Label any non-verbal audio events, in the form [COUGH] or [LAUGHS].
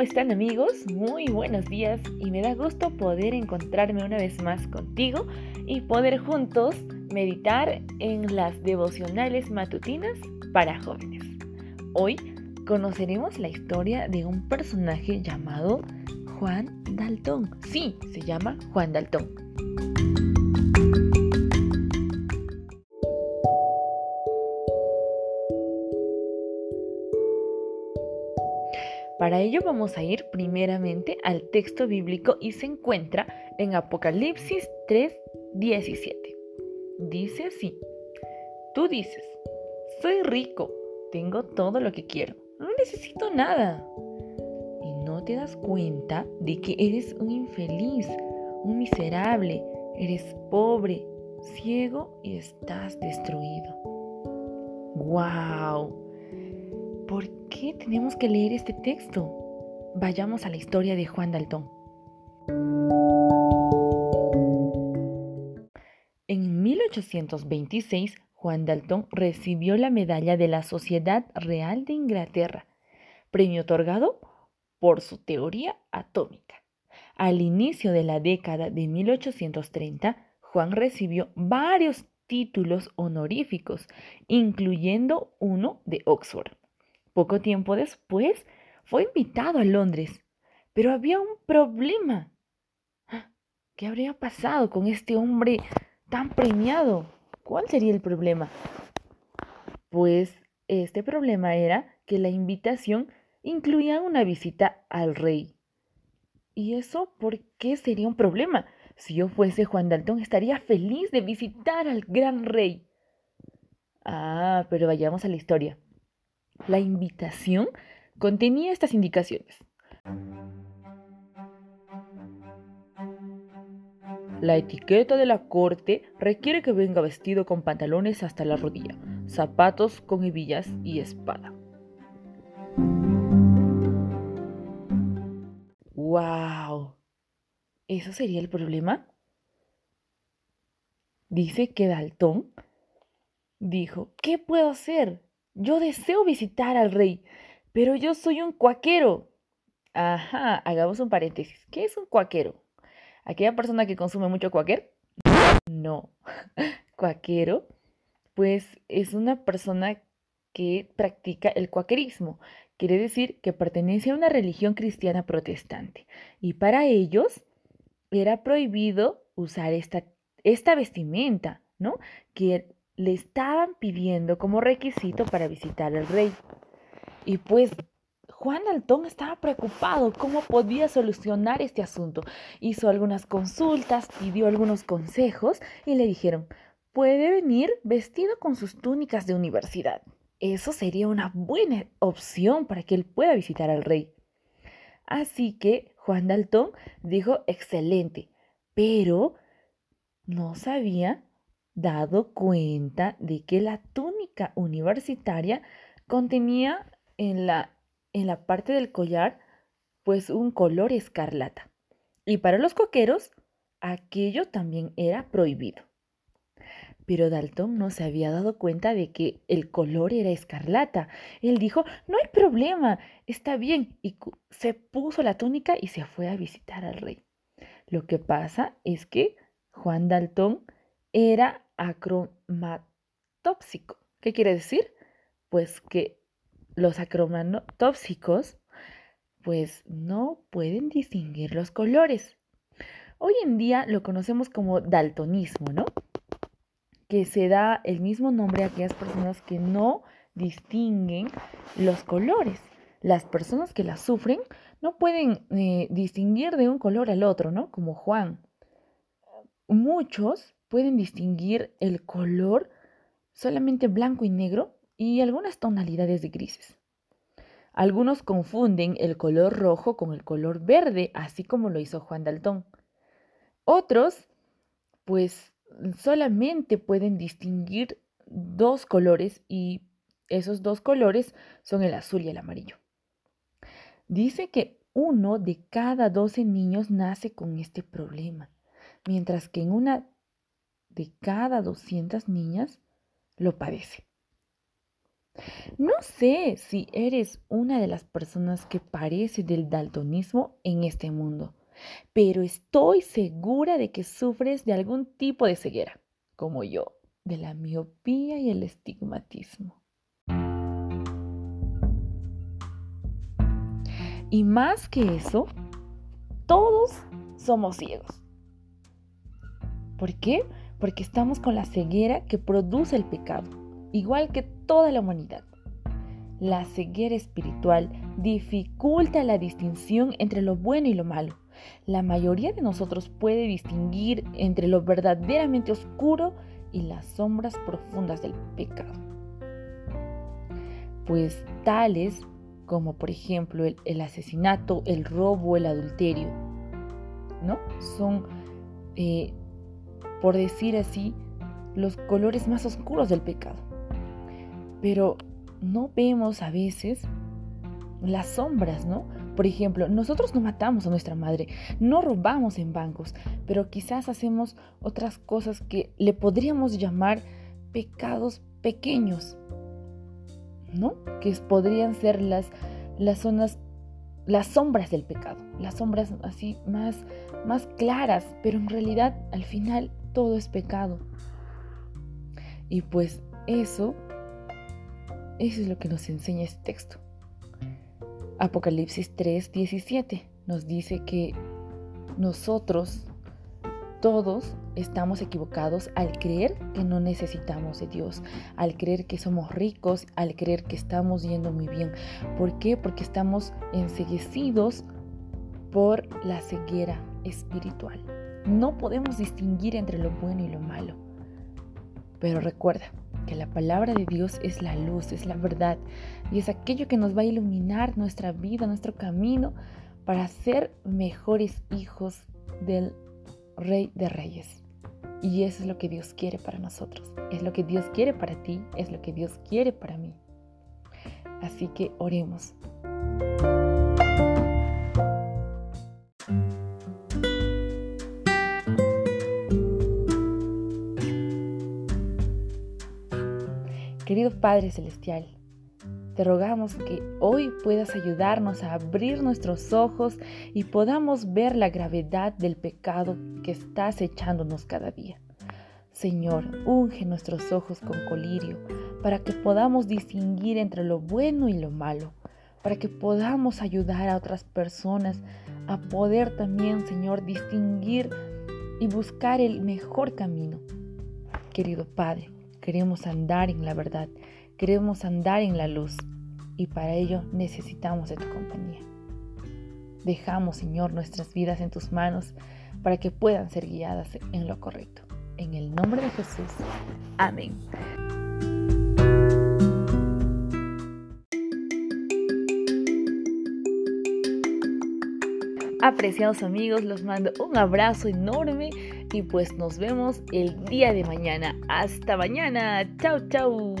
¿Cómo están amigos? Muy buenos días y me da gusto poder encontrarme una vez más contigo y poder juntos meditar en las devocionales matutinas para jóvenes. Hoy conoceremos la historia de un personaje llamado Juan Daltón. Sí, se llama Juan Daltón. Para ello vamos a ir primeramente al texto bíblico y se encuentra en Apocalipsis 3:17. Dice así, tú dices, soy rico, tengo todo lo que quiero, no necesito nada. Y no te das cuenta de que eres un infeliz, un miserable, eres pobre, ciego y estás destruido. ¡Wow! ¿Por qué tenemos que leer este texto? Vayamos a la historia de Juan Daltón. En 1826, Juan Daltón recibió la medalla de la Sociedad Real de Inglaterra, premio otorgado por su teoría atómica. Al inicio de la década de 1830, Juan recibió varios títulos honoríficos, incluyendo uno de Oxford. Poco tiempo después fue invitado a Londres, pero había un problema. ¿Qué habría pasado con este hombre tan premiado? ¿Cuál sería el problema? Pues este problema era que la invitación incluía una visita al rey. ¿Y eso por qué sería un problema? Si yo fuese Juan Daltón estaría feliz de visitar al gran rey. Ah, pero vayamos a la historia. La invitación contenía estas indicaciones. La etiqueta de la corte requiere que venga vestido con pantalones hasta la rodilla, zapatos con hebillas y espada. ¡Wow! ¿Eso sería el problema? Dice que Daltón dijo, ¿qué puedo hacer? Yo deseo visitar al rey, pero yo soy un cuaquero. Ajá, hagamos un paréntesis. ¿Qué es un cuaquero? ¿Aquella persona que consume mucho cuaquer? No. [LAUGHS] Cuaquero, pues es una persona que practica el cuaquerismo. Quiere decir que pertenece a una religión cristiana protestante. Y para ellos era prohibido usar esta, esta vestimenta, ¿no? Que le estaban pidiendo como requisito para visitar al rey. Y pues Juan Daltón estaba preocupado cómo podía solucionar este asunto. Hizo algunas consultas, pidió algunos consejos y le dijeron, puede venir vestido con sus túnicas de universidad. Eso sería una buena opción para que él pueda visitar al rey. Así que Juan Daltón dijo, excelente, pero no sabía dado cuenta de que la túnica universitaria contenía en la, en la parte del collar pues un color escarlata. Y para los coqueros aquello también era prohibido. Pero Dalton no se había dado cuenta de que el color era escarlata. Él dijo, no hay problema, está bien. Y se puso la túnica y se fue a visitar al rey. Lo que pasa es que Juan Dalton era acromatópsico. ¿Qué quiere decir? Pues que los acromatópsicos pues no pueden distinguir los colores. Hoy en día lo conocemos como daltonismo, ¿no? Que se da el mismo nombre a aquellas personas que no distinguen los colores. Las personas que la sufren no pueden eh, distinguir de un color al otro, ¿no? Como Juan. Muchos pueden distinguir el color solamente blanco y negro y algunas tonalidades de grises. Algunos confunden el color rojo con el color verde, así como lo hizo Juan Daltón. Otros, pues, solamente pueden distinguir dos colores y esos dos colores son el azul y el amarillo. Dice que uno de cada 12 niños nace con este problema, mientras que en una de cada 200 niñas lo padece. No sé si eres una de las personas que parece del daltonismo en este mundo, pero estoy segura de que sufres de algún tipo de ceguera, como yo, de la miopía y el estigmatismo. Y más que eso, todos somos ciegos. ¿Por qué? Porque estamos con la ceguera que produce el pecado, igual que toda la humanidad. La ceguera espiritual dificulta la distinción entre lo bueno y lo malo. La mayoría de nosotros puede distinguir entre lo verdaderamente oscuro y las sombras profundas del pecado. Pues tales como por ejemplo el, asesinato, el robo, el adulterio, ¿no? Son, eh, por decir así, los colores más oscuros del pecado. Pero no vemos a veces las sombras, ¿no? Por ejemplo, nosotros no matamos a nuestra madre, no robamos en bancos, pero quizás hacemos otras cosas que le podríamos llamar pecados pequeños, ¿no? Que podrían ser las, las zonas, las sombras del pecado, las sombras así más, más claras, pero en realidad al final todo es pecado. Y pues eso, eso es lo que nos enseña este texto. Apocalipsis 3, 17 nos dice que nosotros todos estamos equivocados al creer que no necesitamos de Dios, al creer que somos ricos, al creer que estamos yendo muy bien. ¿Por qué? Porque estamos enseguecidos por la ceguera espiritual. No podemos distinguir entre lo bueno y lo malo. Pero recuerda que la palabra de Dios es la luz, es la verdad y es aquello que nos va a iluminar nuestra vida, nuestro camino para ser mejores hijos del Rey de Reyes. Y eso es lo que Dios quiere para nosotros. Es lo que Dios quiere para ti, es lo que Dios quiere para mí. Así que oremos. Querido Padre Celestial, te rogamos que hoy puedas ayudarnos a abrir nuestros ojos y podamos ver la gravedad del pecado que estás echándonos cada día. Señor, unge nuestros ojos con colirio para que podamos distinguir entre lo bueno y lo malo, para que podamos ayudar a otras personas a poder también, Señor, distinguir y buscar el mejor camino. Querido Padre, queremos andar en la verdad Queremos andar en la luz y para ello necesitamos de tu compañía. Dejamos, Señor, nuestras vidas en tus manos para que puedan ser guiadas en lo correcto. En el nombre de Jesús. Amén. Apreciados amigos, los mando un abrazo enorme y pues nos vemos el día de mañana. Hasta mañana. Chau, chau.